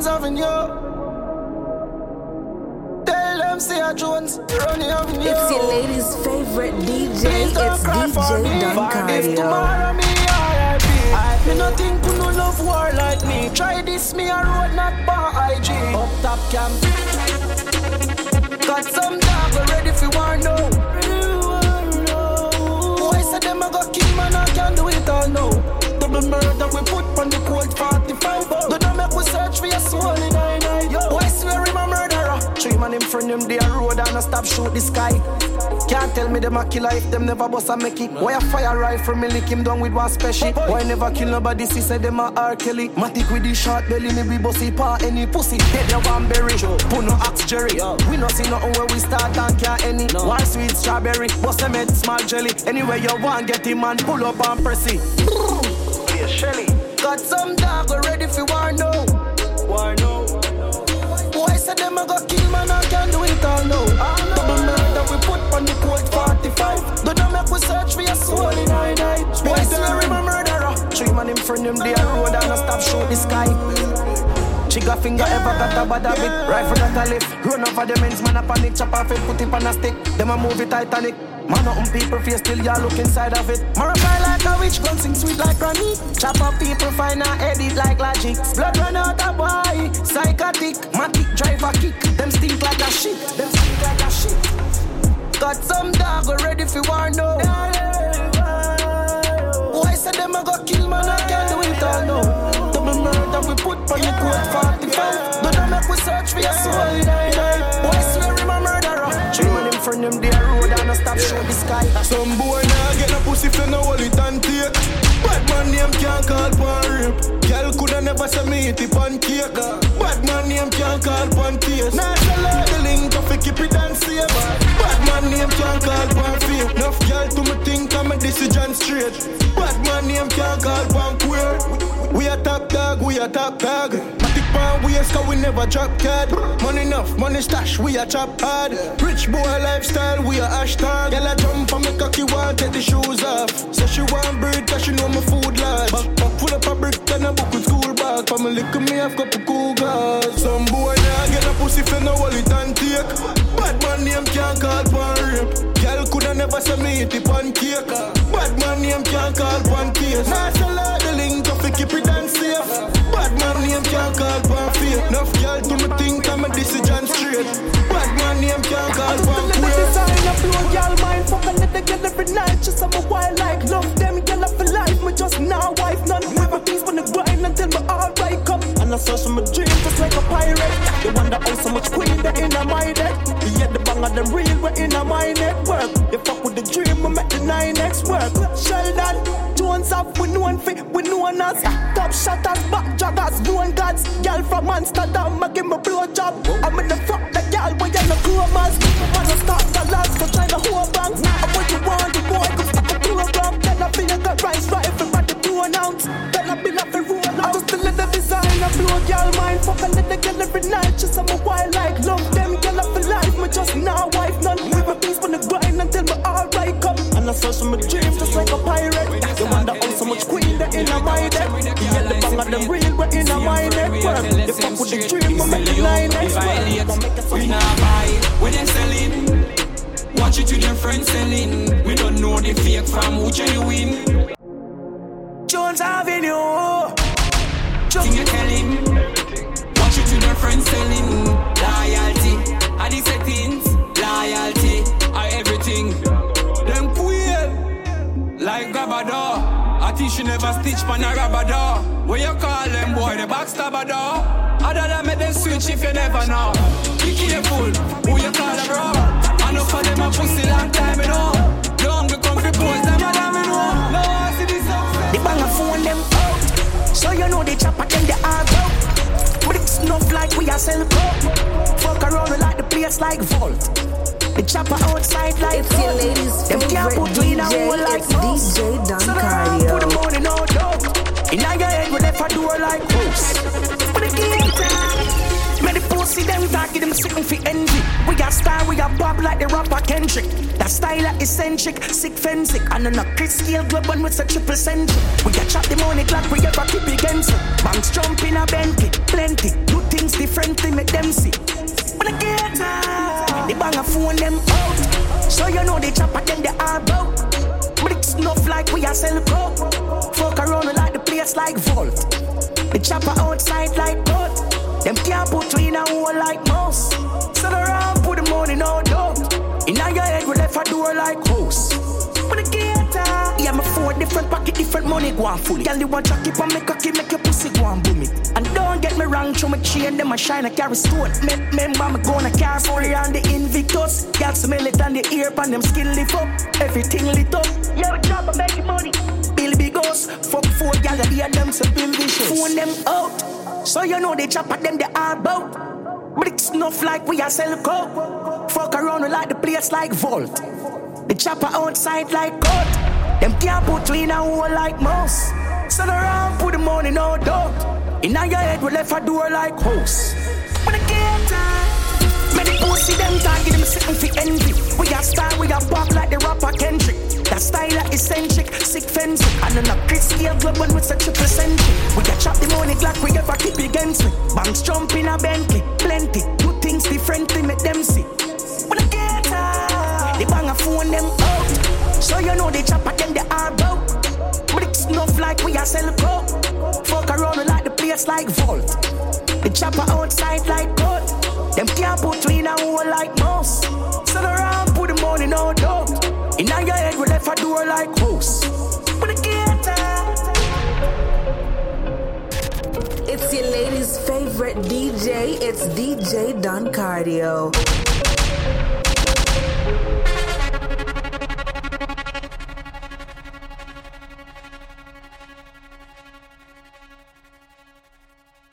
Jones Avenue. Tell them say a Jones, run Avenue. It's your lady's favorite DJ. It's DJ Don Cardio. tomorrow me no think you no love war like me. Try this me a road not bar IG. Up top cam. Got some dog ready for war now. And a stop shoot the sky. Can't tell me them a killer if them never bust a make it. Why a fire rifle me lick him down with one special? Why never kill nobody? See say them a R Kelly. Matic with the short belly, me be bossy pa any pussy. Dead no one berry. Put no axe Jerry. We no see nothing where we start and can't any. One sweet strawberry, bust them head small jelly. Anywhere you want, get him and pull up and press it. Yeah, Shelly. Got some dog ready for war now. War now. Why say them a go kill man I can't do it the sky. Trigger finger ever got a bad habit. Rifle that a lift. Run over the men's man a panic Chop off it, put it on a stick. Them a movie Titanic. Man nothing people face still ya look inside of it. Marify like a witch gun sing sweet like granny. Chop up people find a edit like logic. Blood run out a boy Psychotic. Matic drive a kick Them stink like a shit. Them stink like a shit. Got some dog ready for war now Why the 45 Don't make we search for your soul Why swear him a murderer Three man in front them they a road and a stop show the sky Some boy now get a pussy for no hold it and take. Bad man name can't call pan rape. Girl coulda never say me eat it pan cake. Bad man name can't call pan taste. Nah, sell out the link fi keep it and safe. Bad man name can't call pan fake. Enough girl to me think I'm a decision straight. Bad man name can't call pan queer. We a top dog, we a top dog. Pan waist cause we never drop card. Money enough, money stash, we a chop hard. Rich boy lifestyle, we a hashtag. Girl a jump on me cocky, want take the shoes off. Say she want bread cause she know my food large. Back, back full up a brick and a book with school bag. For me lick me I've couple cool guys. Some boy now get a pussy for no it and take. Bad man name can't call pan rape. Girl coulda never say me eat the pancake. Bad man name can't call pan case. Nah, for my dream Just like a pirate. They wonder how so much queen They in my deck Yeah the bang of them real We in my network. You fuck with the dream We make the 9X work. Sheldon Jones up We know one fit We know one us. Top shotters Back joggers Known gods Girl from Amsterdam I give me blow job I'm in the fuck the girl When you no chromas Wanna start the last For trying Fuck a little girl every night Just I'm a wild like Love. Them girl up for life Me just now wife None. Never peace when the grind Until my alright come And I search for my dreams Just like a pirate. They wonder how so much queen They in my deck Yeah the bang of them real We in my network They fuck with the dream We make the 9X work We not buy when they selling. Watch it to them friends selling. We don't know the fake from who genuine. Jones Avenue friends selling. Loyalty, are the settings. Loyalty, are everything. Them queer like Gabador. I teach you never stitch pan a rabador. What you call them boy, the backstabador. Other than make them switch if you never know. Be careful, who you call a bro. I know for them a pussy long like vault The chopper outside like It's your lady's Them can't put we in a hole like It's mouse. DJ Don So Cardio. put the money no doubt In your head we left a door like house But time Make the pussy them talking them sitting for envy. We got star, we got pop like the rapper Kendrick. That style are eccentric, sick fensic. And on a Chris scale global with a triple centric. We got chop the money clock, we ever keep against it. Banks jump in a Bentley, plenty. Do things differently, make them see. When I bang a phone them out. So you know they chop at them they are about. It's enough like we are sell coke. Fuck around like the place like Vault. The chopper outside like gold. Them can't put you in a hole like mouse. Sit around, put the money no doubt. In your head, we left a door like house. But the gator, uh, yeah, my four different pocket, different money go on fully. Girl, you want to keep on make cocky, make your don't get me wrong, show my chain, them a shine, I carry stone. Remember, me gonna carry fully on the Invictus. Girl, smell it on the ear, pan them skin lift up. Everything lit up. Yeah, we drop and make money. Bill big ghost, fuck four gal, yeah, them some bill vicious. Phone them out. So you know they chop at them, they are bout. But it's enough like we are sell coke. Fuck around, like the place like Vault. The chopper outside like goat. Them can't put in a hole like mouse. Sit around, put the money no doubt. In your head, we left a door like house. When I get time. Make the pussy them target them sitting for envy. We got style, we got pop like the rapper Kendrick. That style are eccentric, sick fence. And then a Chris scale global with such a century. We got chop the money clock, we ever keep against me. Banks jump in a Bentley, plenty. Do things differently, make them see. When I get out, they bang a phone them out. So you know they chop at them, they are about. Like we are sell coke. Fuck around like the place like Vault. The chopper outside like gold. Them can't put you in a hole like mouse. Sit around, put the money no doubt. In your head, we left a door like house. But the uh. It's your lady's favorite DJ. It's DJ Don Cardio.